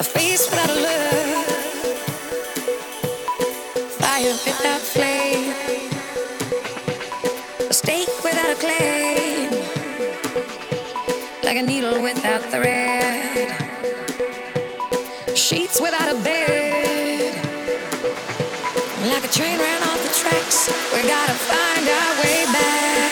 a face without a look, fire without flame, a stake without a claim, like a needle without thread, sheets without a bed, like a train ran off the tracks. We gotta find our way back.